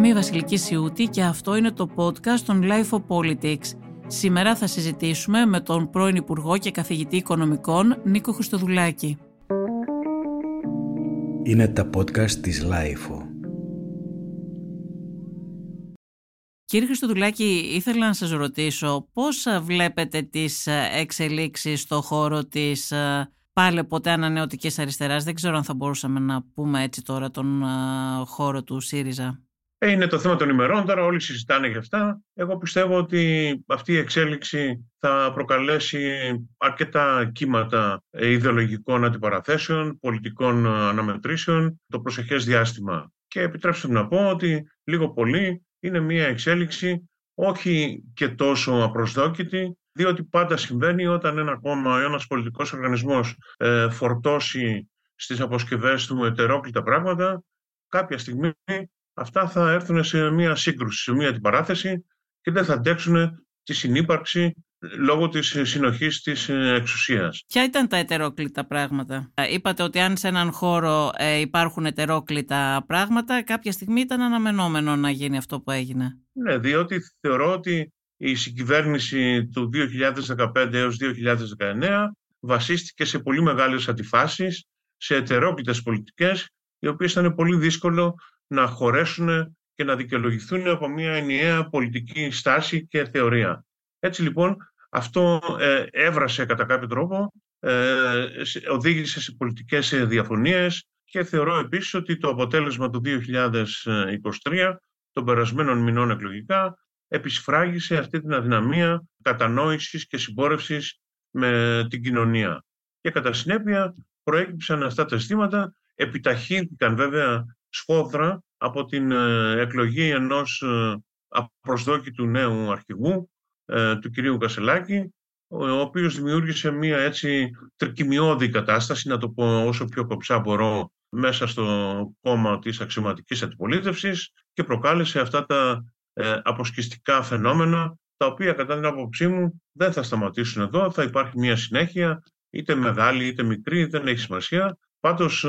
Είμαι η Βασιλική Σιούτη και αυτό είναι το podcast των Life of Politics. Σήμερα θα συζητήσουμε με τον πρώην Υπουργό και Καθηγητή Οικονομικών Νίκο Χριστοδουλάκη. Είναι τα podcast της LIFO. Κύριε Χριστοδουλάκη, ήθελα να σας ρωτήσω πώς βλέπετε τις εξελίξεις στο χώρο της πάλι ποτέ ανανεωτικής αριστεράς; Δεν ξέρω αν θα μπορούσαμε να πούμε έτσι τώρα τον χώρο του ΣΥΡΙΖΑ. Ε, είναι το θέμα των ημερών, τώρα όλοι συζητάνε γι' αυτά. Εγώ πιστεύω ότι αυτή η εξέλιξη θα προκαλέσει αρκετά κύματα ιδεολογικών αντιπαραθέσεων, πολιτικών αναμετρήσεων το προσεχές διάστημα. Και επιτρέψτε μου να πω ότι λίγο πολύ είναι μια εξέλιξη όχι και τόσο απροσδόκητη, διότι πάντα συμβαίνει όταν ένα κόμμα, ένας πολιτικός οργανισμός ε, φορτώσει στις αποσκευές του ετερόκλητα πράγματα, κάποια στιγμή αυτά θα έρθουν σε μια σύγκρουση, σε μια αντιπαράθεση και δεν θα αντέξουν τη συνύπαρξη λόγω της συνοχής της εξουσίας. Ποια ήταν τα ετερόκλητα πράγματα; Είπατε ότι αν σε έναν χώρο ε, υπάρχουν ετερόκλητα πράγματα, κάποια στιγμή ήταν αναμενόμενο να γίνει αυτό που έγινε. Ναι, διότι θεωρώ ότι η συγκυβέρνηση του 2015 έως 2019 βασίστηκε σε πολύ μεγάλες αντιφάσεις, σε ετερόκλητες πολιτικές, οι οποίες ήταν πολύ δύσκολο να χωρέσουν και να δικαιολογηθούν από μια ενιαία πολιτική στάση και θεωρία. Έτσι λοιπόν αυτό ε, έβρασε κατά κάποιο τρόπο, ε, οδήγησε σε πολιτικές διαφωνίες και θεωρώ επίσης ότι το αποτέλεσμα του 2023, των περασμένων μηνών εκλογικά, επισφράγισε αυτή την αδυναμία κατανόησης και συμπόρευσης με την κοινωνία. Και κατά συνέπεια προέκυψαν αυτά τα αισθήματα, επιταχύνθηκαν βέβαια σφόδρα από την ε, εκλογή ενός ε, απροσδόκητου νέου αρχηγού, ε, του κυρίου Κασελάκη, ο οποίος δημιούργησε μία έτσι τρικυμιώδη κατάσταση, να το πω όσο πιο κοψά μπορώ, μέσα στο κόμμα της αξιωματικής αντιπολίτευσης και προκάλεσε αυτά τα αποσκιστικά φαινόμενα, τα οποία κατά την άποψή μου δεν θα σταματήσουν εδώ, θα υπάρχει μία συνέχεια, είτε μεγάλη είτε μικρή, δεν έχει σημασία. Πάντως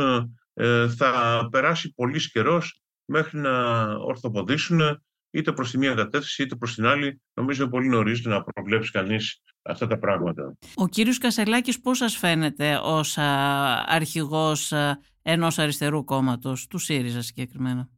ε, θα περάσει πολύς καιρός μέχρι να ορθοποδήσουν είτε προς τη μία κατεύθυνση είτε προς την άλλη. Νομίζω είναι πολύ νωρίς να προβλέψει κανείς αυτά τα πράγματα. Ο κύριος Κασελάκης πώς σας φαίνεται ως αρχηγός ενός αριστερού κόμματος, του ΣΥΡΙΖΑ συγκεκριμένα;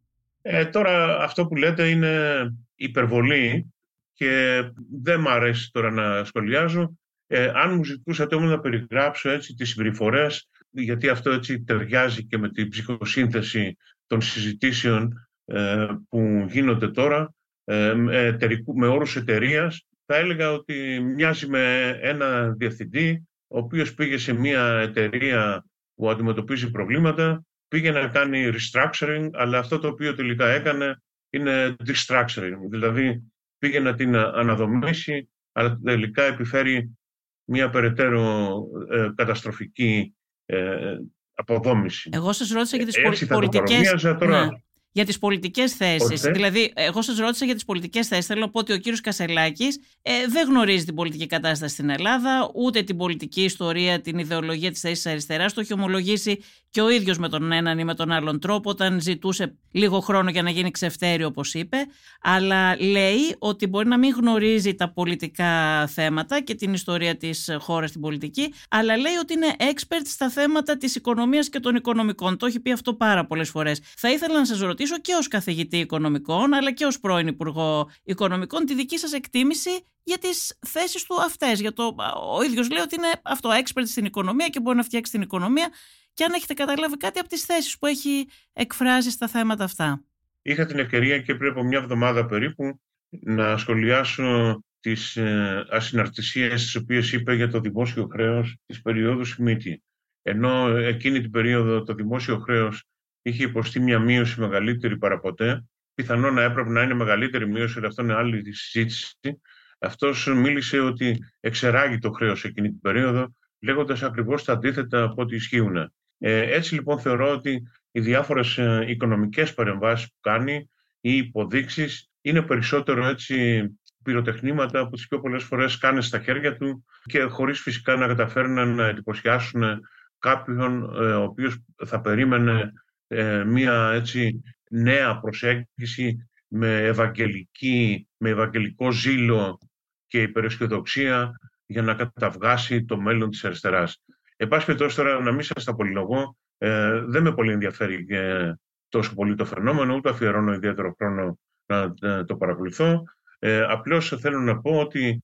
Ε, τώρα αυτό που λέτε είναι υπερβολή και δεν μ' αρέσει τώρα να σχολιάζω. Ε, αν μου ζητούσατε όμως να περιγράψω έτσι τις συμπεριφορές γιατί αυτό έτσι ταιριάζει και με την ψυχοσύνθεση των συζητήσεων ε, που γίνονται τώρα ε, με, με όρους εταιρείας, θα έλεγα ότι μοιάζει με ένα διευθυντή ο οποίος πήγε σε μια εταιρεία που αντιμετωπίζει προβλήματα, πήγε να κάνει restructuring, αλλά αυτό το οποίο τελικά έκανε είναι restructuring, δηλαδή πήγε να την αναδομήσει, αλλά τελικά επιφέρει μια περαιτέρω ε, καταστροφική ε, αποδόμηση. Εγώ σας ρώτησα για τις πολιτικές... Τώρα... Ναι για τις πολιτικές θέσεις. Δηλαδή, εγώ σας ρώτησα για τις πολιτικές θέσεις. Θέλω να πω ότι ο κύριος Κασελάκης ε, δεν γνωρίζει την πολιτική κατάσταση στην Ελλάδα, ούτε την πολιτική ιστορία, την ιδεολογία της θέσης αριστεράς. Το έχει ομολογήσει και ο ίδιος με τον έναν ή με τον άλλον τρόπο, όταν ζητούσε λίγο χρόνο για να γίνει ξεφτέρι, όπως είπε. Αλλά λέει ότι μπορεί να μην γνωρίζει τα πολιτικά θέματα και την ιστορία της χώρας στην πολιτική, αλλά λέει ότι είναι expert στα θέματα της οικονομίας και των οικονομικών. Το έχει πει αυτό πάρα πολλές φορές. Θα ήθελα να σας ρωτήσω ρωτήσω και ως καθηγητή οικονομικών αλλά και ως πρώην Υπουργό Οικονομικών τη δική σας εκτίμηση για τις θέσεις του αυτές. Για το, ο ίδιος λέει ότι είναι αυτό expert στην οικονομία και μπορεί να φτιάξει την οικονομία και αν έχετε καταλάβει κάτι από τις θέσεις που έχει εκφράσει στα θέματα αυτά. Είχα την ευκαιρία και πριν από μια εβδομάδα περίπου να σχολιάσω τις ε, ασυναρτησίες τις οποίες είπε για το δημόσιο χρέος της περίοδου Σμίτη. Ενώ εκείνη την περίοδο το δημόσιο χρέος είχε υποστεί μια μείωση μεγαλύτερη παραποτέ. Πιθανό να έπρεπε να είναι μεγαλύτερη μείωση, αλλά αυτό είναι άλλη συζήτηση. Αυτός μίλησε ότι εξεράγει το χρέος εκείνη την περίοδο, λέγοντας ακριβώς τα αντίθετα από ό,τι ισχύουν. Ε, έτσι λοιπόν θεωρώ ότι οι διάφορες οικονομικές παρεμβάσεις που κάνει ή υποδείξεις είναι περισσότερο έτσι πυροτεχνήματα που τις πιο πολλές φορές κάνει στα χέρια του και χωρίς φυσικά να καταφέρουν να εντυπωσιάσουν κάποιον ε, ο οποίος θα περίμενε ε, μία έτσι νέα προσέγγιση, με, ευαγγελική, με ευαγγελικό ζήλο και υπεραισιοδοξία για να καταβγάσει το μέλλον της αριστεράς. Εν πάση περιπτώσει τώρα να μην σας τα πολυλογώ, ε, δεν με πολύ ενδιαφέρει και τόσο πολύ το φαινόμενο, ούτε αφιερώνω ιδιαίτερο χρόνο να ε, το παρακολουθώ. Ε, απλώς θέλω να πω ότι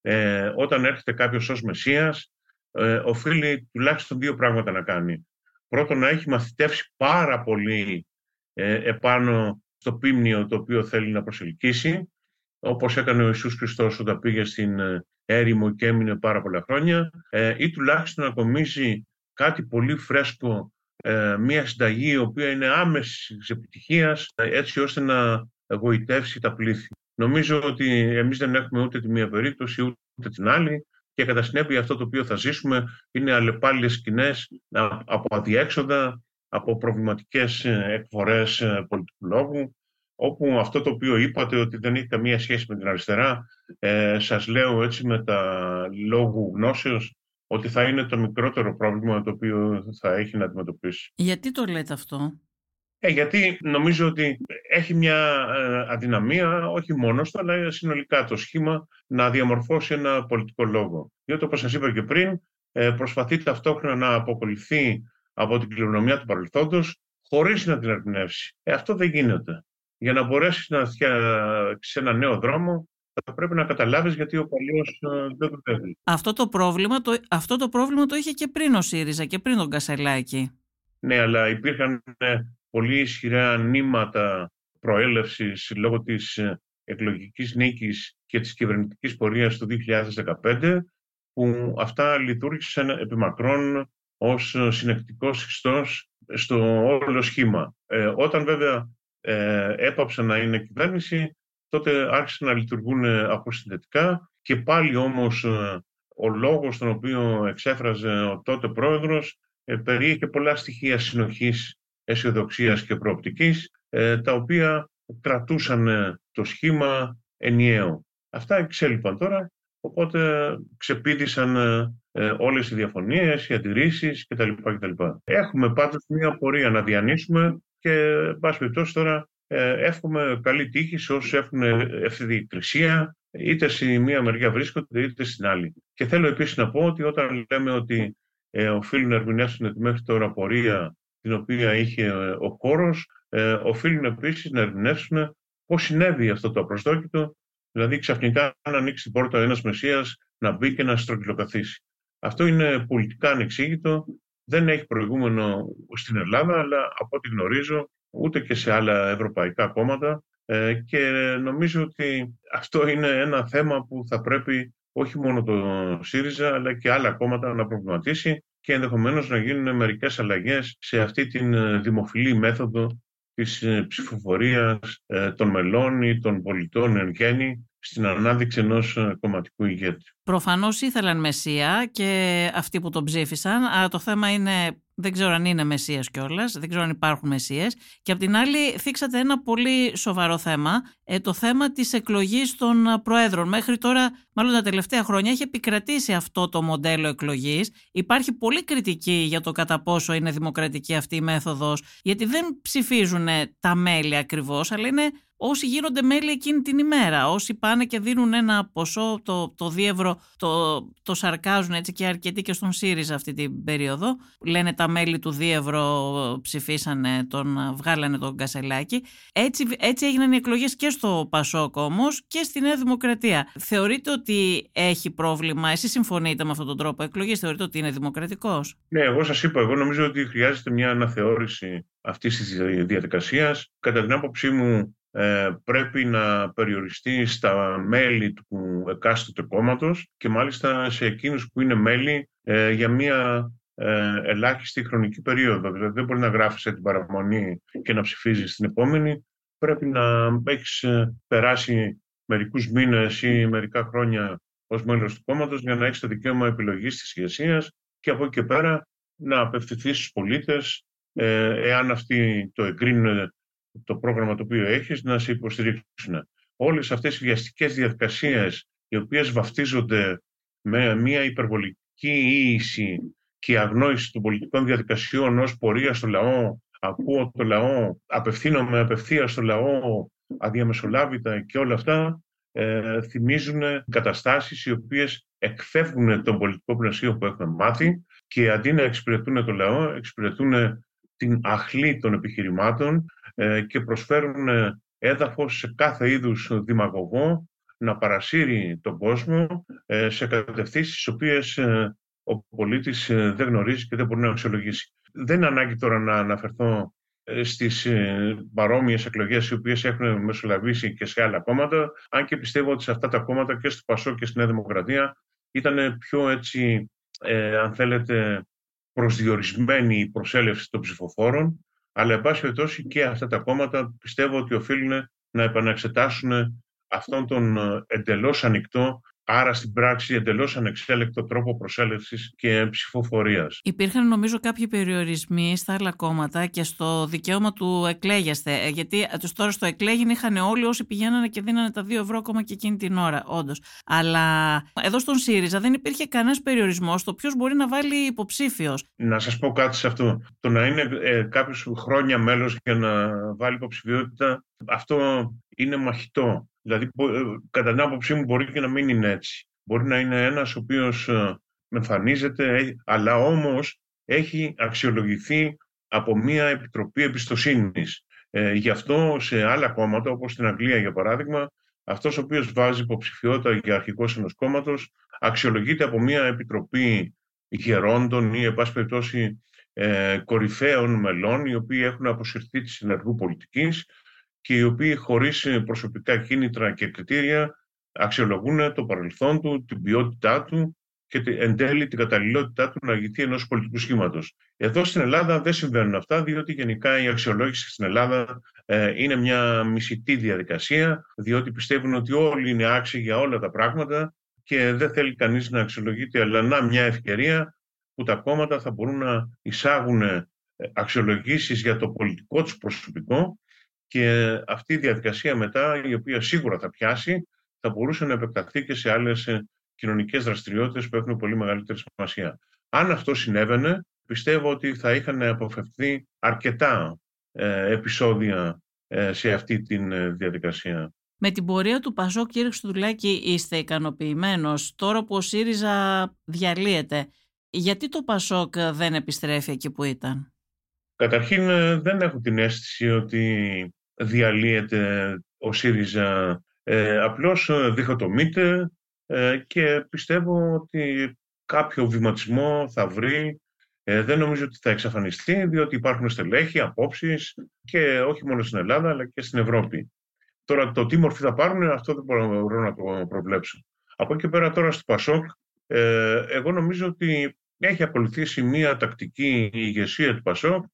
ε, όταν έρχεται κάποιος ως Μεσσίας, ε, οφείλει τουλάχιστον δύο πράγματα να κάνει. Πρώτον, να έχει μαθητεύσει πάρα πολύ ε, επάνω στο πίμνιο το οποίο θέλει να προσελκύσει, όπως έκανε ο Ιησούς Χριστός όταν πήγε στην ε, έρημο και έμεινε πάρα πολλά χρόνια, ε, ή τουλάχιστον να κομίσει κάτι πολύ φρέσκο, ε, μια συνταγή η οποία είναι άμεσης επιτυχία, έτσι ώστε να γοητεύσει τα πλήθη. Νομίζω ότι εμείς δεν έχουμε ούτε τη μία περίπτωση ούτε την άλλη και κατά συνέπεια αυτό το οποίο θα ζήσουμε είναι αλλεπάλληλες σκηνές από αδιέξοδα, από προβληματικές εκφορές πολιτικού λόγου, όπου αυτό το οποίο είπατε ότι δεν έχει καμία σχέση με την αριστερά, ε, σας λέω έτσι με τα λόγου γνώσεως, ότι θα είναι το μικρότερο πρόβλημα το οποίο θα έχει να αντιμετωπίσει. Γιατί το λέτε αυτό; Ε, γιατί νομίζω ότι έχει μια ε, αδυναμία, όχι μόνος στο, αλλά συνολικά το σχήμα, να διαμορφώσει ένα πολιτικό λόγο. Διότι, όπως σας είπα και πριν, ε, προσπαθεί ταυτόχρονα να αποκολληθεί από την κληρονομιά του παρελθόντος, χωρίς να την ερμηνεύσει. Ε, αυτό δεν γίνεται για να μπορέσεις να φτιάξεις ένα νέο δρόμο, θα πρέπει να καταλάβεις γιατί ο παλιός ε, δεν δουλεύει. Αυτό το, πρόβλημα, το, αυτό το πρόβλημα το είχε και πριν ο ΣΥΡΙΖΑ και πριν τον Κασελάκη. Ναι, αλλά υπήρχαν ε, πολύ ισχυρά νήματα προέλευσης λόγω της ε, εκλογικής νίκης και της κυβερνητικής πορείας του 2015 που αυτά λειτουργήσαν επιμακρών ως συνεκτικός ιστός στο όλο σχήμα. Ε, όταν βέβαια ε, έπαψε να είναι κυβέρνηση, τότε άρχισαν να λειτουργούν αποσυνδετικά και πάλι όμως ε, ο λόγος τον οποίο εξέφραζε ο τότε πρόεδρος ε, περιείχε πολλά στοιχεία συνοχής, αισιοδοξίας και προοπτικής, ε, τα οποία κρατούσαν το σχήμα ενιαίο. Αυτά εξέλιπαν τώρα, οπότε ξεπίδησαν όλες οι διαφωνίες, οι αντιρρήσεις κτλ. κτλ. Έχουμε πάντως μια πορεία να διανύσουμε και, εν πάση περιπτώσει, τώρα ε, εύχομαι καλή τύχη σε όσους έχουν ευθυδικρισία, είτε στη μία μεριά βρίσκονται, είτε στην άλλη. Και θέλω επίσης να πω ότι όταν λέμε ότι ε, οφείλουν να ερμηνεύσουν τη μέχρι τώρα πορεία την οποία είχε ε, ο χώρο, ε, οφείλουν επίσης να ερμηνεύσουν πώς συνέβη αυτό το απροσδόκητο, δηλαδή ξαφνικά να ανοίξει την πόρτα ένας Μεσσίας να μπει και να στρογγυλοκαθίσει. Αυτό είναι πολιτικά ανεξήγητο δεν έχει προηγούμενο στην Ελλάδα, αλλά από ό,τι γνωρίζω ούτε και σε άλλα ευρωπαϊκά κόμματα ε, και νομίζω ότι αυτό είναι ένα θέμα που θα πρέπει όχι μόνο το ΣΥΡΙΖΑ αλλά και άλλα κόμματα να προβληματίσει και ενδεχομένως να γίνουν μερικές αλλαγές σε αυτή την ε, δημοφιλή μέθοδο της ε, ψηφοφορίας των μελών ή των πολιτών εν γέννη στην ανάδειξη ενός κομματικού ηγέτη. Προφανώς ήθελαν Μεσσία και αυτοί που τον ψήφισαν, αλλά το θέμα είναι, δεν ξέρω αν είναι Μεσσίας κιόλας, δεν ξέρω αν υπάρχουν Μεσσίες. Και απ' την άλλη θίξατε ένα πολύ σοβαρό θέμα, ε, το θέμα της εκλογής των προέδρων. Μέχρι τώρα, μάλλον τα τελευταία χρόνια, έχει επικρατήσει αυτό το μοντέλο εκλογής. Υπάρχει πολύ κριτική για το κατά πόσο είναι δημοκρατική αυτή η μέθοδος, γιατί δεν ψηφίζουν τα μέλη ακριβώς, αλλά είναι όσοι γίνονται μέλη εκείνη την ημέρα. Όσοι πάνε και δίνουν ένα ποσό, το, το δίευρο, το, το σαρκάζουν έτσι και αρκετοί και στον ΣΥΡΙΖΑ αυτή την περίοδο. Λένε τα μέλη του δίευρο ψηφίσανε, τον, βγάλανε τον Κασελάκη. Έτσι, έτσι έγιναν οι εκλογές και στο Πασόκ όμως και στη Νέα Δημοκρατία. Θεωρείτε ότι έχει πρόβλημα, εσείς συμφωνείτε με αυτόν τον τρόπο εκλογής, θεωρείτε ότι είναι δημοκρατικός; Ναι, εγώ σας είπα, εγώ νομίζω ότι χρειάζεται μια αναθεώρηση αυτής της διαδικασίας. Κατά την άποψή μου, ε, πρέπει να περιοριστεί στα μέλη του εκάστοτε κόμματος και μάλιστα σε εκείνους που είναι μέλη ε, για μια ε, ελάχιστη χρονική περίοδο. Δηλαδή δεν μπορεί να γράφεις την παραμονή και να ψηφίζεις την επόμενη. Πρέπει να έχεις περάσει μερικούς μήνες ή μερικά χρόνια ως μέλος του κόμματος για να έχεις το δικαίωμα επιλογής της ηγεσίας και από εκεί και πέρα να απευθυνθείς στους πολίτες εάν αυτοί το εγκρίνουν το πρόγραμμα το οποίο έχεις να σε υποστηρίξουν. Όλες αυτές οι βιαστικές διαδικασίες οι οποίες βαφτίζονται με μια υπερβολική ίηση και αγνόηση των πολιτικών διαδικασιών ως πορεία στο λαό, ακούω το λαό, απευθύνομαι απευθεία στο λαό, αδιαμεσολάβητα και όλα αυτά ε, θυμίζουν καταστάσεις οι οποίες εκφεύγουν τον πολιτικό πλαισίο που έχουμε μάθει και αντί να εξυπηρετούν το λαό, εξυπηρετούν την αχλή των επιχειρημάτων ε, και προσφέρουν έδαφος σε κάθε είδους δημαγωγό να παρασύρει τον κόσμο ε, σε κατευθύνσεις τις οποίες ε, ο πολίτης δεν γνωρίζει και δεν μπορεί να αξιολογήσει. Δεν είναι ανάγκη τώρα να αναφερθώ στις παρόμοιες εκλογές οι οποίες έχουν μεσολαβήσει και σε άλλα κόμματα, αν και πιστεύω ότι σε αυτά τα κόμματα και στο Πασό και στη Νέα Δημοκρατία ήταν πιο έτσι, ε, αν θέλετε, προσδιορισμένη η προσέλευση των ψηφοφόρων, αλλά εν πάση περιπτώσει και αυτά τα κόμματα πιστεύω ότι οφείλουν να επαναξετάσουν αυτόν τον εντελώς ανοιχτό άρα στην πράξη εντελώς ανεξέλεκτο τρόπο προσέλευσης και ψηφοφορίας. Υπήρχαν νομίζω κάποιοι περιορισμοί στα άλλα κόμματα και στο δικαίωμα του εκλέγεστε. Ε, γιατί ε, τώρα στο εκλέγην είχαν όλοι όσοι πηγαίνανε και δίνανε τα δύο ευρώ ακόμα και εκείνη την ώρα, όντως. Αλλά εδώ στον ΣΥΡΙΖΑ δεν υπήρχε κανένας περιορισμός στο ποιος μπορεί να βάλει υποψήφιος. Να σας πω κάτι σε αυτό. Το να είναι ε, κάποιος χρόνια μέλος για να βάλει υποψηφιότητα, αυτό είναι μαχητό. Δηλαδή, ε, κατά την άποψή μου, μπορεί και να μην είναι έτσι. Μπορεί να είναι ένας ο οποίος ε, εμφανίζεται, ε, αλλά όμως έχει αξιολογηθεί από μια επιτροπή εμπιστοσύνης. Ε, γι' αυτό σε άλλα κόμματα, όπως στην Αγγλία για παράδειγμα, αυτός ο οποίος βάζει υποψηφιότητα για αρχικός ενός κόμματος, αξιολογείται από μια επιτροπή γερόντων ή, εν πάση περιπτώσει, ε, κορυφαίων μελών, οι οποίοι έχουν αποσυρθεί της συνεργού πολιτικής και οι οποίοι χωρίς ε, προσωπικά κίνητρα και κριτήρια αξιολογούν το παρελθόν του, την ποιότητά του και εν τέλει την καταλληλότητά του να ηγηθεί ενός πολιτικού σχήματος. Εδώ στην Ελλάδα δεν συμβαίνουν αυτά, διότι γενικά η αξιολόγηση στην Ελλάδα ε, είναι μια μισητή διαδικασία, διότι πιστεύουν ότι όλοι είναι άξιοι για όλα τα πράγματα και δεν θέλει κανείς να αξιολογείται, αλλά να μια ευκαιρία που τα κόμματα θα μπορούν να εισάγουν ε, αξιολογήσεις για το πολιτικό τους προσωπικό και αυτή η διαδικασία μετά, η οποία σίγουρα θα πιάσει, θα μπορούσε να επεκταθεί και σε άλλες κοινωνικές δραστηριότητες που έχουν πολύ μεγαλύτερη σημασία. Αν αυτό συνέβαινε, πιστεύω ότι θα είχαν αποφευθεί αρκετά ε, επεισόδια ε, σε αυτή τη ε, διαδικασία. Με την πορεία του Πασόκ, κύριε Χρυστοδουλάκη, είστε ικανοποιημένος; Τώρα που ο ΣΥΡΙΖΑ διαλύεται. Γιατί το Πασόκ δεν επιστρέφει εκεί που ήταν; Καταρχήν δεν έχω την αίσθηση ότι διαλύεται ο ΣΥΡΙΖΑ. Ε, απλώς ε, διχοτομείται ε, και πιστεύω ότι κάποιο βηματισμό θα βρει. Ε, δεν νομίζω ότι θα εξαφανιστεί, διότι υπάρχουν στελέχη, απόψεις και όχι μόνο στην Ελλάδα, αλλά και στην Ευρώπη. Τώρα το τι μορφή θα πάρουν, αυτό δεν μπορώ να το προβλέψω. Από εκεί πέρα τώρα στο Πασόκ, ε, εγώ νομίζω ότι έχει ακολουθήσει μία τακτική ηγεσία του Πασόκ,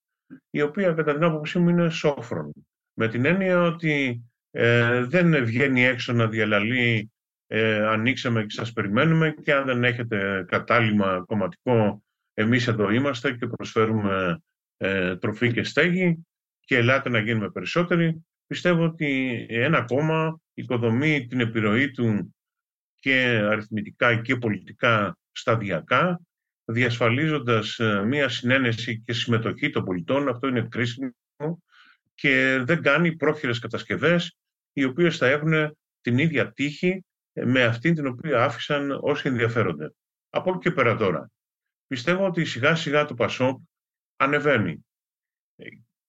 η οποία κατά την άποψή μου είναι σόφρον με την έννοια ότι ε, δεν βγαίνει έξω να διαλαλεί ε, ανοίξαμε και σας περιμένουμε και αν δεν έχετε κατάλημα κομματικό εμείς εδώ είμαστε και προσφέρουμε ε, τροφή και στέγη και ελάτε να γίνουμε περισσότεροι. Πιστεύω ότι ένα κόμμα οικοδομεί την επιρροή του και αριθμητικά και πολιτικά σταδιακά, διασφαλίζοντας ε, μία συνένεση και συμμετοχή των πολιτών. Αυτό είναι κρίσιμο και δεν κάνει πρόχειρες κατασκευές οι οποίες θα έχουν την ίδια τύχη με αυτή την οποία άφησαν όσοι ενδιαφέρονται. Από εκεί και πέρα τώρα. Πιστεύω ότι σιγά σιγά το Πασόκ ανεβαίνει.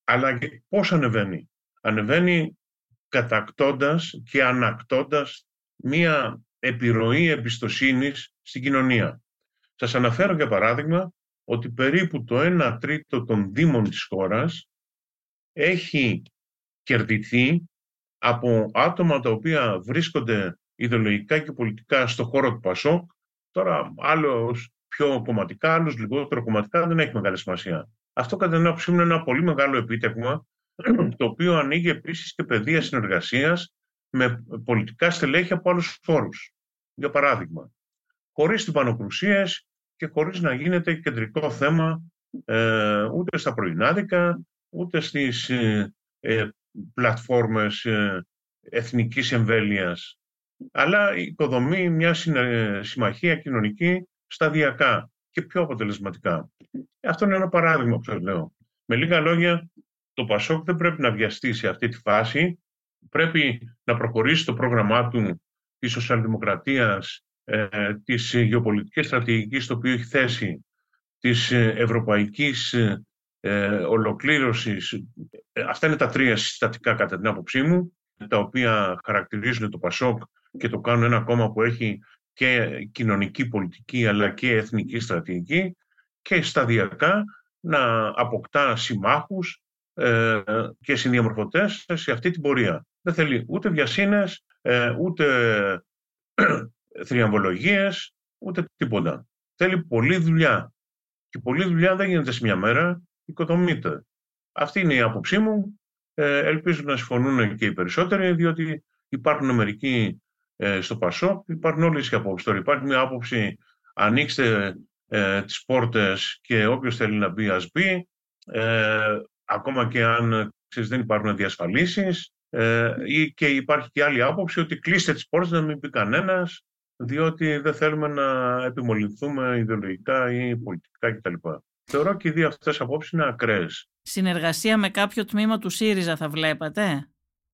Αλλά πώς ανεβαίνει; Ανεβαίνει κατακτώντας και ανακτώντας μία επιρροή εμπιστοσύνης στην κοινωνία. Σας αναφέρω για παράδειγμα ότι περίπου το 1 τρίτο των δήμων της χώρας έχει κερδιθεί από άτομα τα οποία βρίσκονται ιδεολογικά και πολιτικά στο χώρο του Πασόκ, τώρα άλλος πιο κομματικά, άλλος λιγότερο κομματικά, δεν έχει μεγάλη σημασία. Αυτό κατά την άποψή μου είναι ένα πολύ μεγάλο επίτευγμα, το οποίο ανοίγει επίσης και πεδία συνεργασίας με πολιτικά στελέχη από άλλους φόρους. Για παράδειγμα, χωρίς τυπανοκρουσίες και χωρίς να γίνεται κεντρικό θέμα ε, ούτε στα πρωινάδικα, ούτε στις ε, ε, πλατφόρμες ε, εθνικής εμβέλειας, αλλά οικοδομεί μια ε, συμμαχία κοινωνική σταδιακά και πιο αποτελεσματικά. Αυτό είναι ένα παράδειγμα που σας λέω. Με λίγα λόγια, το Πασόκ δεν πρέπει να βιαστεί σε αυτή τη φάση πρέπει να προχωρήσει το πρόγραμμά του της σοσιαλδημοκρατίας, ε, της γεωπολιτικής στρατηγικής το οποίο έχει θέσει, της ευρωπαϊκής ε, ολοκλήρωσης. Ε, αυτά είναι τα τρία συστατικά κατά την άποψή μου, τα οποία χαρακτηρίζουν το ΠΑΣΟΚ και το κάνουν ένα κόμμα που έχει και κοινωνική πολιτική αλλά και εθνική στρατηγική και σταδιακά να αποκτά συμμάχους ε, και συνδιαμορφωτές σε αυτή την πορεία. Δεν θέλει ούτε βιασύνες, ε, ούτε θριαμβολογίες, ούτε τίποτα. Θέλει πολλή δουλειά. Και πολλή δουλειά δεν γίνεται σε μια μέρα, οικοδομείται. Αυτή είναι η άποψή μου. Ε, ελπίζω να συμφωνούν και οι περισσότεροι, διότι υπάρχουν μερικοί ε, στο ΠΑΣΟΚ, υπάρχουν όλες οι απόψεις. Τώρα υπάρχει μια άποψη, ανοίξτε ε, τις πόρτες και όποιος θέλει να μπει ας μπει, ε, ακόμα και αν ξέρεις, δεν υπάρχουν διασφαλίσεις, ε, και υπάρχει και άλλη άποψη ότι κλείστε τις πόρτες να μην μπει κανένας, διότι δεν θέλουμε να επιμολυνθούμε ιδεολογικά ή πολιτικά κτλ. Θεωρώ και οι δύο αυτές απόψεις είναι ακραίες. Συνεργασία με κάποιο τμήμα του ΣΥΡΙΖΑ θα βλέπατε;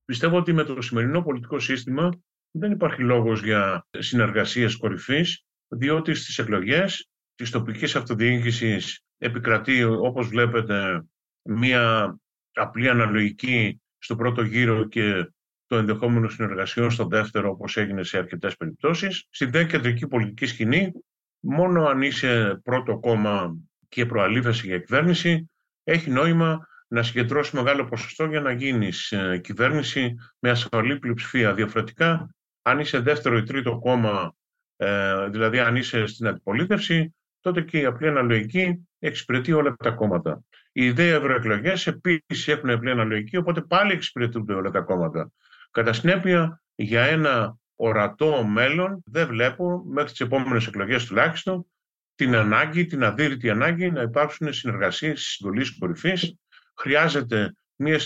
Πιστεύω ότι με το σημερινό πολιτικό σύστημα δεν υπάρχει λόγος για συνεργασίες κορυφής, διότι στις εκλογές της τοπικής αυτοδιοίκησης επικρατεί, όπως βλέπετε, μία απλή αναλογική στο πρώτο γύρο και το ενδεχόμενο συνεργασιών στο δεύτερο, όπως έγινε σε αρκετές περιπτώσεις. Στην δε κεντρική πολιτική σκηνή, μόνο αν είσαι πρώτο κόμμα και προαλήφεση για κυβέρνηση, έχει νόημα να συγκεντρώσει μεγάλο ποσοστό για να γίνει ε, κυβέρνηση με ασφαλή πλειοψηφία. Διαφορετικά, αν είσαι δεύτερο ή τρίτο κόμμα, ε, δηλαδή αν είσαι στην αντιπολίτευση, τότε και η απλή αναλογική εξυπηρετεί όλα τα κόμματα. Οι ιδέε ευρωεκλογές επίσης έχουν απλή αναλογική, οπότε πάλι εξυπηρετούνται όλα τα κόμματα. Κατά συνέπεια, για ένα ορατό μέλλον δεν βλέπω μέχρι τις επόμενες εκλογές τουλάχιστον την ανάγκη, την αδύρυτη ανάγκη να υπάρξουν συνεργασίες συγκολής κορυφής. Χρειάζεται μια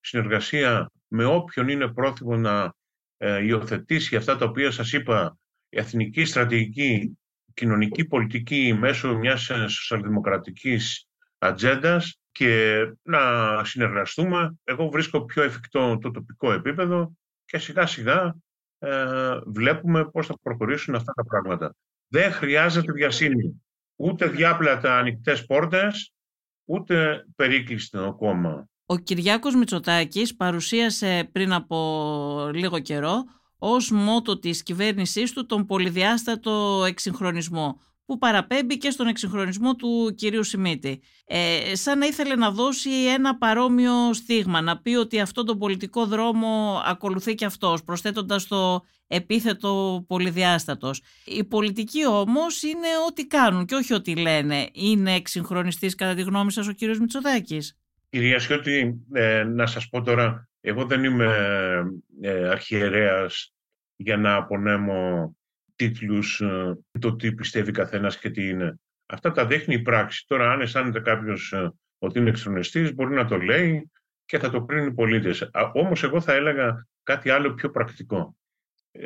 συνεργασία με όποιον είναι πρόθυμο να ε, υιοθετήσει αυτά τα οποία σας είπα, εθνική στρατηγική, κοινωνική πολιτική μέσω μιας σοσιαλδημοκρατικής ατζέντας και να συνεργαστούμε. Εγώ βρίσκω πιο εφικτό το τοπικό επίπεδο και σιγά σιγά ε, βλέπουμε πώς θα προχωρήσουν αυτά τα πράγματα. Δεν χρειάζεται βιασύνη. Ούτε διάπλατα ανοιχτές πόρτες, ούτε περίκλειστο κόμμα. Ο Κυριάκος Μητσοτάκης παρουσίασε πριν από λίγο καιρό ως μότο της κυβέρνησής του τον πολυδιάστατο εξυγχρονισμό που παραπέμπει και στον εξυγχρονισμό του κυρίου Σιμίτη. Ε, σαν να ήθελε να δώσει ένα παρόμοιο στίγμα, να πει ότι αυτό τον πολιτικό δρόμο ακολουθεί και αυτός, προσθέτοντας το επίθετο πολυδιάστατος. Οι πολιτικοί όμως είναι ό,τι κάνουν και όχι ό,τι λένε. Είναι εξυγχρονιστής κατά τη γνώμη σας ο κύριος Μητσοτάκης; Κυρία Σιώτη, ε, να σας πω τώρα, εγώ δεν είμαι ε, αρχιερέας για να απονέμω τίτλους, ε, το τι πιστεύει καθένας και τι είναι. Αυτά τα δείχνει η πράξη. Τώρα, αν αισθάνεται κάποιος ε, ότι είναι εξονεστής, μπορεί να το λέει και θα το κρίνει οι πολίτες. Όμως, εγώ θα έλεγα κάτι άλλο πιο πρακτικό.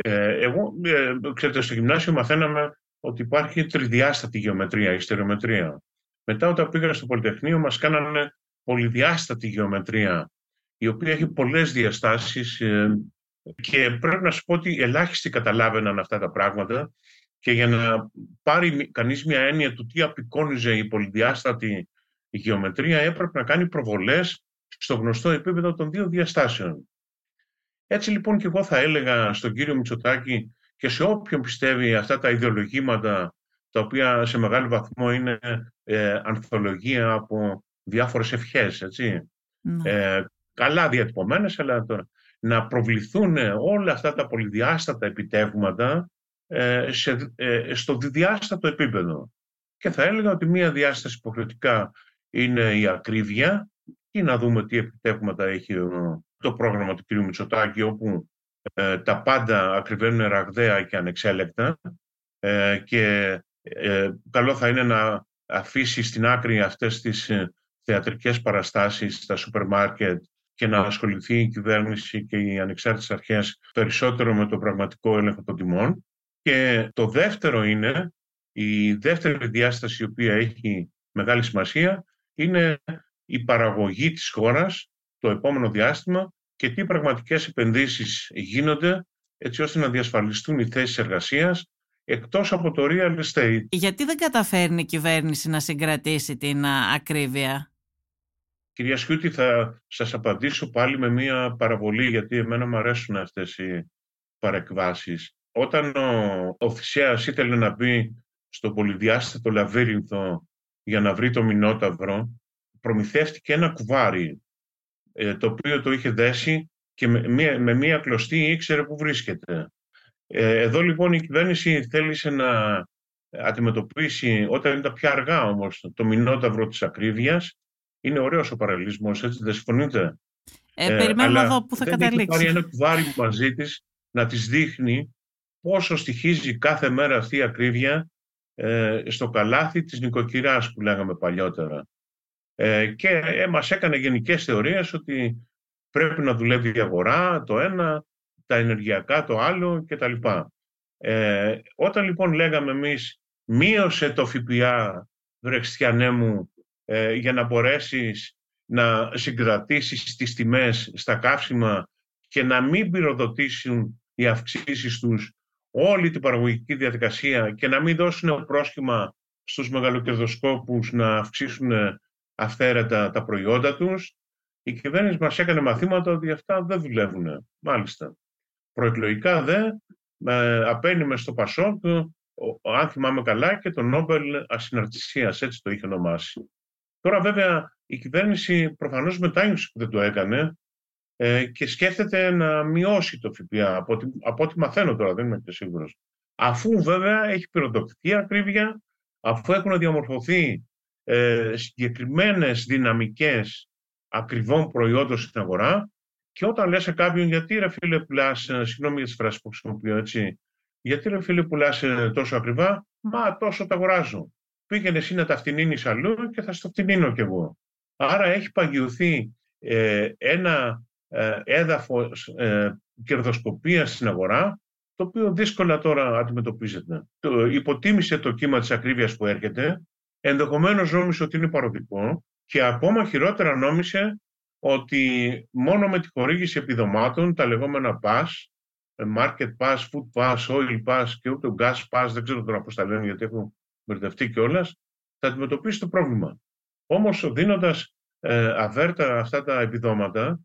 Ε, εγώ, ε, ξέρετε, στο γυμνάσιο μαθαίναμε ότι υπάρχει τριδιάστατη γεωμετρία, η στερεομετρία. Μετά όταν πήγα στο Πολυτεχνείο μας κάνανε πολυδιάστατη γεωμετρία, η οποία έχει πολλές διαστάσεις ε, και πρέπει να σου πω ότι ελάχιστοι καταλάβαιναν αυτά τα πράγματα και για να πάρει κανείς μια έννοια του τι απεικόνιζε η πολυδιάστατη γεωμετρία έπρεπε να κάνει προβολές στο γνωστό επίπεδο των δύο διαστάσεων. Έτσι λοιπόν και εγώ θα έλεγα στον κύριο Μητσοτάκη και σε όποιον πιστεύει αυτά τα ιδεολογήματα τα οποία σε μεγάλο βαθμό είναι ε, ανθολογία από διάφορες ευχές, έτσι. Ναι. Ε, καλά διατυπωμένες, αλλά τώρα, να προβληθούν όλα αυτά τα πολυδιάστατα επιτεύγματα ε, σε, ε, στο διδιάστατο επίπεδο. Και θα έλεγα ότι μία διάσταση υποχρεωτικά είναι η ακρίβεια ή να δούμε τι επιτεύγματα έχει το πρόγραμμα του κ. Μητσοτάκη όπου ε, τα πάντα ακριβένουν ραγδαία και ανεξέλεκτα ε, και ε, καλό θα είναι να αφήσει στην άκρη αυτές τις θεατρικές παραστάσεις στα σούπερ μάρκετ και να ασχοληθεί η κυβέρνηση και οι ανεξάρτητες αρχές περισσότερο με το πραγματικό έλεγχο των τιμών. Και το δεύτερο είναι, η δεύτερη διάσταση η οποία έχει μεγάλη σημασία, είναι η παραγωγή της χώρας το επόμενο διάστημα και τι πραγματικές επενδύσεις γίνονται έτσι ώστε να διασφαλιστούν οι θέσεις εργασίας εκτός από το real estate. Γιατί δεν καταφέρνει η κυβέρνηση να συγκρατήσει την ακρίβεια; Κυρία Σιούτη, θα σας απαντήσω πάλι με μία παραβολή, γιατί εμένα μου αρέσουν αυτές οι παρεκβάσεις. Όταν ο, ο Θησέας ήθελε να μπει στο πολυδιάστατο λαβύρινθο για να βρει το Μινόταυρο, προμηθεύτηκε ένα κουβάρι, ε, το οποίο το είχε δέσει και με μία, με μία κλωστή ήξερε που βρίσκεται. Ε, εδώ λοιπόν η κυβέρνηση θέλησε να αντιμετωπίσει, όταν ήταν πια αργά όμως, το Μινόταυρο της ακρίβειας. Είναι ωραίος ο παραλληλισμός, έτσι δεν συμφωνείτε; Ε, περιμένουμε εδώ που θα δεν καταλήξει. Έχει πάρει ένα κουβάρι μαζί της να της δείχνει πόσο στοιχίζει κάθε μέρα αυτή η ακρίβεια ε, στο καλάθι της νοικοκυράς που λέγαμε παλιότερα. Ε, και ε, μας έκανε γενικές θεωρίες ότι πρέπει να δουλεύει η αγορά, το ένα, τα ενεργειακά, το άλλο κτλ. Ε, όταν λοιπόν λέγαμε εμείς μείωσε το ΦΠΑ, βρεξιανέ μου, ε, για να μπορέσεις να συγκρατήσεις τις τιμές στα καύσιμα και να μην πυροδοτήσουν οι αυξήσεις τους όλη την παραγωγική διαδικασία και να μην δώσουν πρόσχημα στους μεγαλοκερδοσκόπους να αυξήσουν αυθαίρετα τα προϊόντα τους, η κυβέρνηση μας έκανε μαθήματα ότι αυτά δεν δουλεύουν. Μάλιστα. Προεκλογικά δε ε, απένιμε στο Πασόκ, αν θυμάμαι καλά, και το Νόμπελ Ασυναρτησίας, έτσι το είχε ονομάσει. Τώρα βέβαια η κυβέρνηση προφανώς μετάνιωσε που δεν το έκανε ε, και σκέφτεται να μειώσει το ΦΠΑ, από ό,τι, από ό,τι μαθαίνω τώρα, δεν είμαι και σίγουρος. Αφού βέβαια έχει πυροδοκτική ακρίβεια, αφού έχουν διαμορφωθεί ε, συγκεκριμένες δυναμικές ακριβών προϊόντων στην αγορά και όταν λες σε κάποιον γιατί ρε φίλε πουλάς, ε, συγγνώμη για τις φράσεις που χρησιμοποιώ έτσι, γιατί ρε φίλε πουλάς ε, τόσο ακριβά, μα τόσο τα αγοράζω. Πήγαινε εσύ να τα φτηνίνεις αλλού και θα στο φτηνίνω κι εγώ. Άρα έχει παγιωθεί ε, ένα ε, έδαφος ε, κερδοσκοπίας στην αγορά, το οποίο δύσκολα τώρα αντιμετωπίζεται. Το, υποτίμησε το κύμα της ακρίβειας που έρχεται, ενδεχομένως νόμισε ότι είναι παροδικό και ακόμα χειρότερα νόμισε ότι μόνο με τη χορήγηση επιδομάτων, τα λεγόμενα pass, ε, market pass, food pass, oil pass και ούτε gas pass, δεν ξέρω τώρα πώς τα λένε γιατί έχω μπερδευτεί κιόλας, θα αντιμετωπίσει το πρόβλημα. Όμως δίνοντας ε, αβέρτα αυτά τα επιδόματα,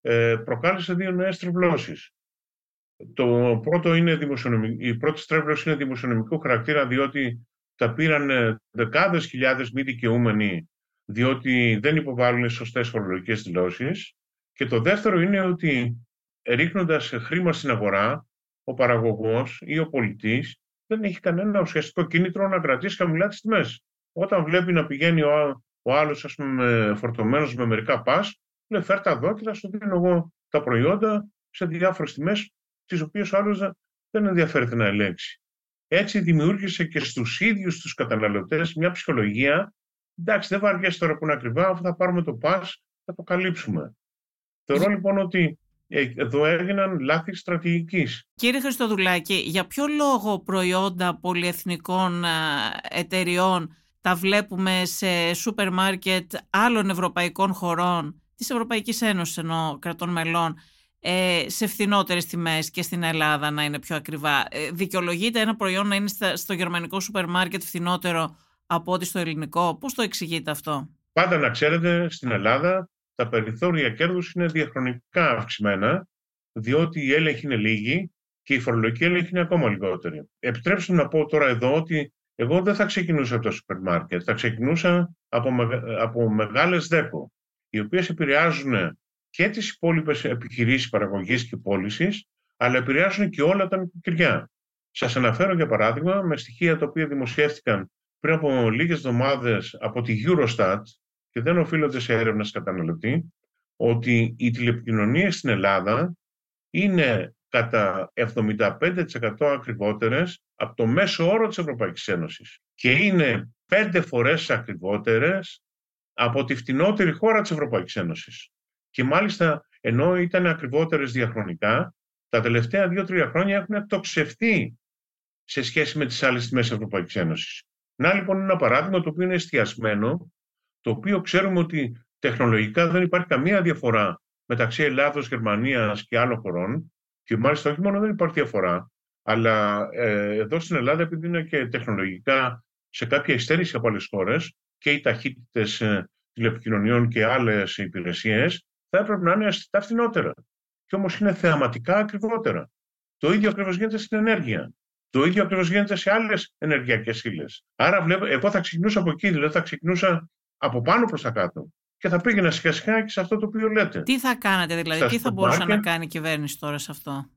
ε, προκάλεσε δύο νέες τρευλώσεις. Το πρώτο είναι η πρώτη στρέβλωση είναι δημοσιονομικού χαρακτήρα, διότι τα πήραν δεκάδες χιλιάδες μη δικαιούμενοι διότι δεν υποβάλλουν σωστές φορολογικές δηλώσεις. Και το δεύτερο είναι ότι ρίχνοντας χρήμα στην αγορά, ο παραγωγός ή ο πολιτής δεν έχει κανένα ουσιαστικό κίνητρο να κρατήσει χαμηλά τις τιμές. Όταν βλέπει να πηγαίνει ο, ο άλλος ας πούμε, φορτωμένος με μερικά πας, λέει φέρτα εδώ και θα σου δίνω εγώ τα προϊόντα σε διάφορες τιμές, τις οποίες ο άλλος δεν ενδιαφέρεται να ελέγξει. Έτσι δημιούργησε και στους ίδιους τους καταναλωτές μια ψυχολογία εντάξει, δεν βαριέσαι τώρα που είναι ακριβά, αφού θα πάρουμε το pass, θα το καλύψουμε. Θεωρώ λοιπόν ότι ε, εδώ έγιναν λάθη στρατηγικής. Κύριε Χριστοδουλάκη, για ποιο λόγο προϊόντα πολυεθνικών εταιριών τα βλέπουμε σε σούπερ μάρκετ άλλων ευρωπαϊκών χωρών, της Ευρωπαϊκής Ένωσης ενώ κρατών μελών, ε, σε φθηνότερες τιμές και στην Ελλάδα να είναι πιο ακριβά. Ε, δικαιολογείται ένα προϊόν να είναι στο γερμανικό σούπερ μάρκετ φθηνότερο από ό,τι στο ελληνικό; Πώς το εξηγείτε αυτό; Πάντα να ξέρετε, στην Ελλάδα τα περιθώρια κέρδους είναι διαχρονικά αυξημένα, διότι η έλεγχη είναι λίγη και η φορολογική έλεγχη είναι ακόμα λιγότερη. Επιτρέψτε να πω τώρα εδώ ότι εγώ δεν θα ξεκινούσα από το σούπερ μάρκετ, θα ξεκινούσα από, από μεγάλες δέπο, οι οποίες επηρεάζουν και τις υπόλοιπες επιχειρήσεις παραγωγής και πώλησης, αλλά επηρεάζουν και όλα τα νοικοκυριά. Σας αναφέρω για παράδειγμα με στοιχεία τα οποία δημοσιεύτηκαν πριν από λίγες εβδομάδες από τη Eurostat και δεν οφείλονται σε έρευνα καταναλωτή, ότι οι τηλεπικοινωνίες στην Ελλάδα είναι κατά 75% ακριβότερες από το μέσο όρο της Ευρωπαϊκής Ένωσης και είναι πέντε φορές ακριβότερες από τη φτηνότερη χώρα της Ευρωπαϊκής Ένωσης. Και μάλιστα, ενώ ήταν ακριβότερες διαχρονικά, τα τελευταία δύο-τρία χρόνια έχουν τοξευτεί σε σχέση με τις άλλες τιμές Ευρωπαϊκής Ένωσης. Να λοιπόν ένα παράδειγμα το οποίο είναι εστιασμένο, το οποίο ξέρουμε ότι τεχνολογικά δεν υπάρχει καμία διαφορά μεταξύ Ελλάδος, Γερμανίας και άλλων χωρών και μάλιστα όχι μόνο δεν υπάρχει διαφορά, αλλά ε, εδώ στην Ελλάδα επειδή είναι και τεχνολογικά σε κάποια υστέρηση από άλλες χώρες και οι ταχύτητες ε, τηλεπικοινωνιών και άλλες υπηρεσίες θα έπρεπε να είναι αισθητά φθηνότερα. Και όμως είναι θεαματικά ακριβότερα. Το ίδιο ακριβώς γίνεται στην ενέργεια. Το ίδιο ακριβώς γίνεται σε άλλες ενεργειακές ύλες. Άρα, βλέπω, εγώ θα ξεκινούσα από εκεί, δηλαδή θα ξεκινούσα από πάνω προς τα κάτω. Και θα πήγαινα σιγά σιγά και σε αυτό το οποίο λέτε. Τι θα κάνατε, δηλαδή, τι θα μπορούσε να κάνει η κυβέρνηση τώρα σε αυτό;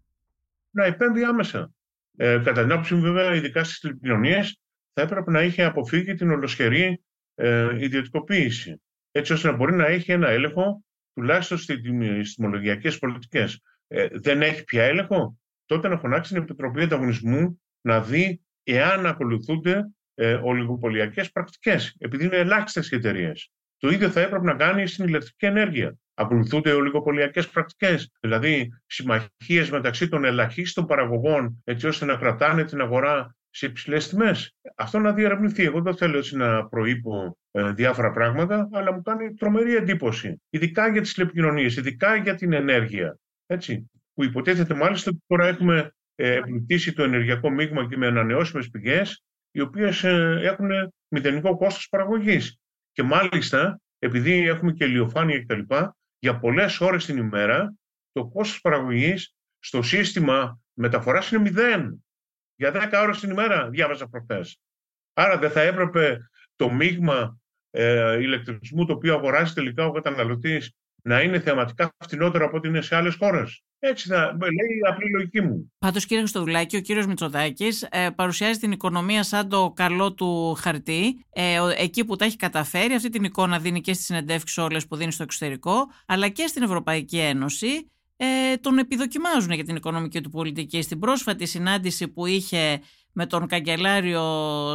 Να επέμβει άμεσα. Ε, κατά την άποψή μου, βέβαια, ειδικά στις τηλεπικοινωνίες, θα έπρεπε να είχε αποφύγει την ολοσχερή ε, ιδιωτικοποίηση. Έτσι ώστε να μπορεί να έχει ένα έλεγχο, τουλάχιστον στις τιμολογιακές πολιτικές. Ε, δεν έχει πια έλεγχο, τότε να φωνάξει την Επιτροπή Ανταγωνισμού να δει εάν ακολουθούνται ε, ολιγοπολιακές πρακτικές, επειδή είναι ελάχιστες οι εταιρείες. Το ίδιο θα έπρεπε να κάνει στην ηλεκτρική ενέργεια. Ακολουθούνται ολιγοπολιακές πρακτικές, δηλαδή συμμαχίες μεταξύ των ελαχίστων παραγωγών, έτσι ώστε να κρατάνε την αγορά σε υψηλές τιμές. Αυτό να διερευνηθεί. Εγώ δεν θέλω έτσι να προείπω ε, διάφορα πράγματα, αλλά μου κάνει τρομερή εντύπωση. Ειδικά για τις τηλεπικοινωνίες, ειδικά για την ενέργεια. Έτσι, που υποτίθεται μάλιστα ότι τώρα έχουμε ε, εμπλουτίσει το ενεργειακό μείγμα και με ανανεώσιμες πηγές, οι οποίες ε, έχουν μηδενικό κόστος παραγωγής. Και μάλιστα, επειδή έχουμε και ηλιοφάνεια κτλ., για πολλές ώρες την ημέρα το κόστος παραγωγής στο σύστημα μεταφοράς είναι μηδέν. Για 10 ώρες την ημέρα διάβαζα προχθές. Άρα δεν θα έπρεπε το μείγμα ε, ηλεκτρισμού το οποίο αγοράζεις τελικά ο καταναλωτής να είναι θεαματικά φτηνότερο από ό,τι είναι σε άλλες χώρες. Έτσι θα λέει η απλή λογική μου. Πάντως, κύριε Χρυστοδουλάκη, ο κύριος Μητσοδάκη ε, παρουσιάζει την οικονομία σαν το καλό του χαρτί. Ε, εκεί που τα έχει καταφέρει, αυτή την εικόνα δίνει και στις συνεντεύξεις όλες που δίνει στο εξωτερικό, αλλά και στην Ευρωπαϊκή Ένωση ε, τον επιδοκιμάζουν για την οικονομική του πολιτική. Στην πρόσφατη συνάντηση που είχε με τον καγκελάριο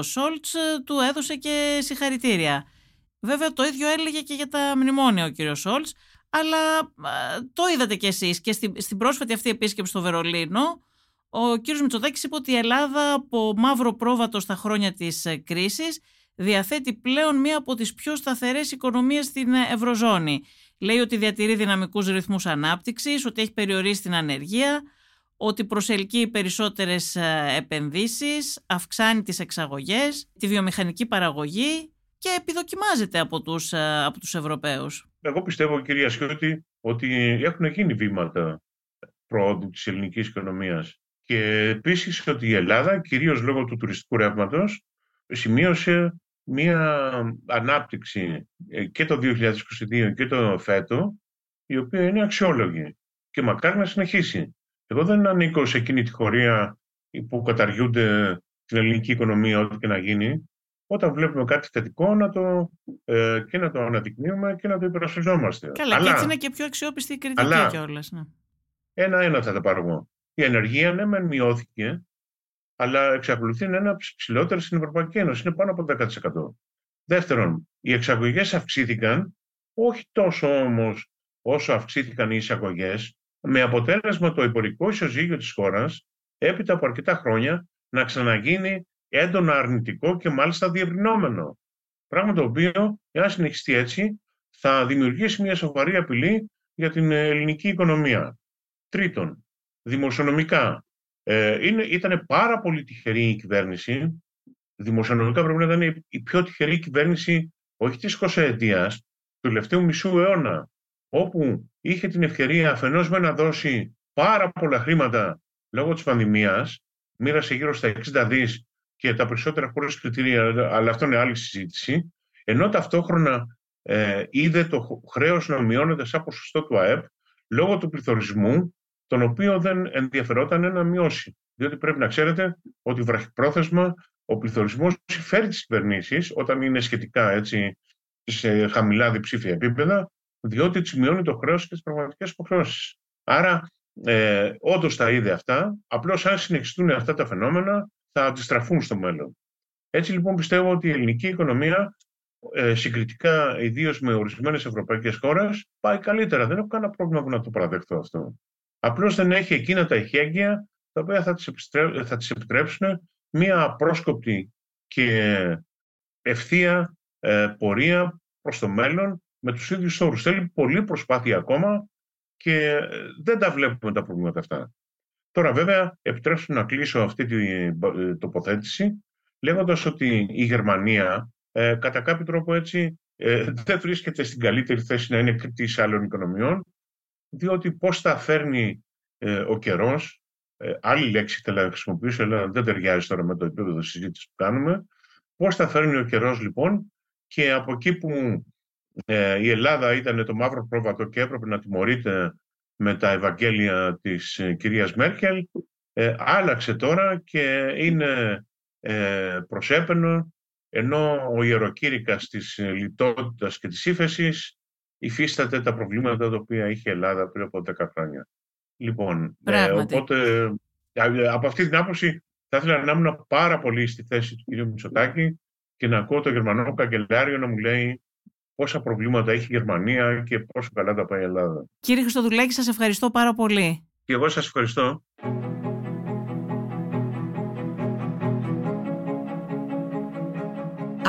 Σόλτς ε, του έδωσε και συγχαρητήρια. Βέβαια το ίδιο έλεγε και για τα μνημόνια ο κύριος Σόλτς, αλλά ε, το είδατε κι εσείς και στην, στην πρόσφατη αυτή επίσκεψη στο Βερολίνο ο κύριος Μητσοτάκης είπε ότι η Ελλάδα από μαύρο πρόβατο στα χρόνια της ε, κρίσης διαθέτει πλέον μία από τις πιο σταθερές οικονομίες στην Ευρωζώνη. Λέει ότι διατηρεί δυναμικούς ρυθμούς ανάπτυξης, ότι έχει περιορίσει την ανεργία, ότι προσελκύει περισσότερες ε, επενδύσεις, αυξάνει τις εξαγωγές, τη βιομηχανική παραγωγή και επιδοκιμάζεται από τους, ε, από τους Ευρωπαίους. Εγώ πιστεύω, κυρία Σιώτη, ότι έχουν γίνει βήματα πρόοδου της ελληνικής οικονομίας και επίσης ότι η Ελλάδα, κυρίως λόγω του τουριστικού ρεύματος, σημείωσε μία ανάπτυξη ε, και το 2022 και το φέτο, η οποία είναι αξιόλογη και μακάρι να συνεχίσει. Εγώ δεν ανήκω σε εκείνη τη χωρία που καταργούνται την ελληνική οικονομία ό,τι και να γίνει. Όταν βλέπουμε κάτι θετικό να το, ε, και να το αναδεικνύουμε και να το υπερασπιζόμαστε. Καλά, αλλά, και έτσι είναι και πιο αξιόπιστη η κριτική κιόλας. Ναι. Ένα-ένα θα τα πάρω Η ενεργεία ναι, μεν μειώθηκε, αλλά εξακολουθεί να είναι από τις ψηλότερες στην Ευρωπαϊκή Ένωση. Είναι πάνω από 10%. Δεύτερον, οι εξαγωγές αυξήθηκαν, όχι τόσο όμως όσο αυξήθηκαν οι εισαγωγές, με αποτέλεσμα το υπορικό ισοζύγιο της χώρας έπειτα από αρκετά χρόνια να ξαναγίνει έντονα αρνητικό και μάλιστα διευρυνόμενο. Πράγμα το οποίο, εάν συνεχιστεί έτσι, θα δημιουργήσει μια σοβαρή απειλή για την ελληνική οικονομία. Τρίτον, δημοσιονομικά. Ε, είναι, ήταν πάρα πολύ τυχερή η κυβέρνηση. Δημοσιονομικά πρέπει να ήταν η πιο τυχερή κυβέρνηση όχι της 20 ετίας, του τελευταίου μισού αιώνα, όπου είχε την ευκαιρία αφενός με να δώσει πάρα πολλά χρήματα λόγω της πανδημίας, μοίρασε γύρω στα 60 δις και τα περισσότερα χωρίς κριτήρια, αλλά αυτό είναι άλλη συζήτηση, ενώ ταυτόχρονα ε, είδε το χρέος να μειώνεται σαν ποσοστό του ΑΕΠ λόγω του πληθωρισμού τον οποίο δεν ενδιαφερόταν να μειώσει. Διότι πρέπει να ξέρετε ότι βραχυπρόθεσμα ο πληθωρισμός φέρει τις κυβερνήσεις όταν είναι σχετικά έτσι, σε χαμηλά διψήφια επίπεδα, διότι τι μειώνει το χρέος και τις πραγματικές υποχρεώσεις. Άρα, ε, όντως τα είδε αυτά. Απλώς αν συνεχιστούν αυτά τα φαινόμενα, θα αντιστραφούν στο μέλλον. Έτσι λοιπόν πιστεύω ότι η ελληνική οικονομία ε, συγκριτικά ιδίως με ορισμένες ευρωπαϊκές χώρες πάει καλύτερα. Δεν έχω κανένα πρόβλημα που να το παραδεχτώ αυτό. Απλώς δεν έχει εκείνα τα ηχέγγυα τα οποία θα τις, θα τις επιτρέψουν μία απρόσκοπτη και ευθεία ε, πορεία προς το μέλλον με τους ίδιους όρους. Θέλει πολλή προσπάθεια ακόμα και δεν τα βλέπουμε τα προβλήματα αυτά. Τώρα βέβαια επιτρέψτε να κλείσω αυτή την τοποθέτηση λέγοντας ότι η Γερμανία ε, κατά κάποιο τρόπο έτσι ε, δεν βρίσκεται στην καλύτερη θέση να είναι κριτής άλλων οικονομιών διότι πώς θα φέρνει ε, ο καιρός. Ε, άλλη λέξη θέλω να χρησιμοποιήσω αλλά δεν ταιριάζει τώρα με το επίπεδο συζήτησης που κάνουμε. Πώς θα φέρνει ο καιρός λοιπόν και από εκεί που ε, η Ελλάδα ήταν το μαύρο πρόβατο και έπρεπε να τιμωρείται με τα Ευαγγέλια της ε, κυρίας Μέρκελ ε, άλλαξε τώρα και είναι ε, προσέπαινο ενώ ο ιεροκήρυκας της λιτότητας και της ύφεσης υφίσταται τα προβλήματα τα οποία είχε η Ελλάδα πριν από 10 χρόνια. Λοιπόν, ε, οπότε από αυτή την άποψη θα ήθελα να ήμουν πάρα πολύ στη θέση του κ. Μητσοτάκη και να ακούω το γερμανό καγκελάριο να μου λέει πόσα προβλήματα έχει η Γερμανία και πόσο καλά τα πάει η Ελλάδα. Κύριε Χριστοδουλάκη, σας ευχαριστώ πάρα πολύ. Και εγώ σας ευχαριστώ.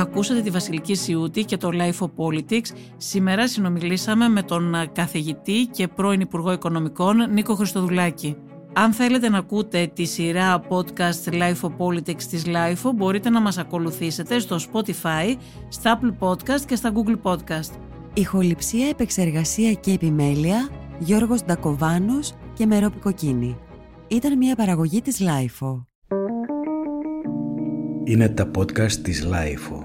Ακούσατε τη Βασιλική Σιούτη και το Life of Politics. Σήμερα συνομιλήσαμε με τον καθηγητή και πρώην Υπουργό Οικονομικών Νίκο Χριστοδουλάκη. Αν θέλετε να ακούτε τη σειρά podcast Life of Politics της Life μπορείτε να μας ακολουθήσετε στο Spotify, στα Apple Podcast και στα Google Podcast. Ηχοληψία, επεξεργασία και επιμέλεια, Γιώργος Ντακοβάνος και Μερόπη Κοκκίνη. Ήταν μια παραγωγή της Life. Είναι τα podcast της Life.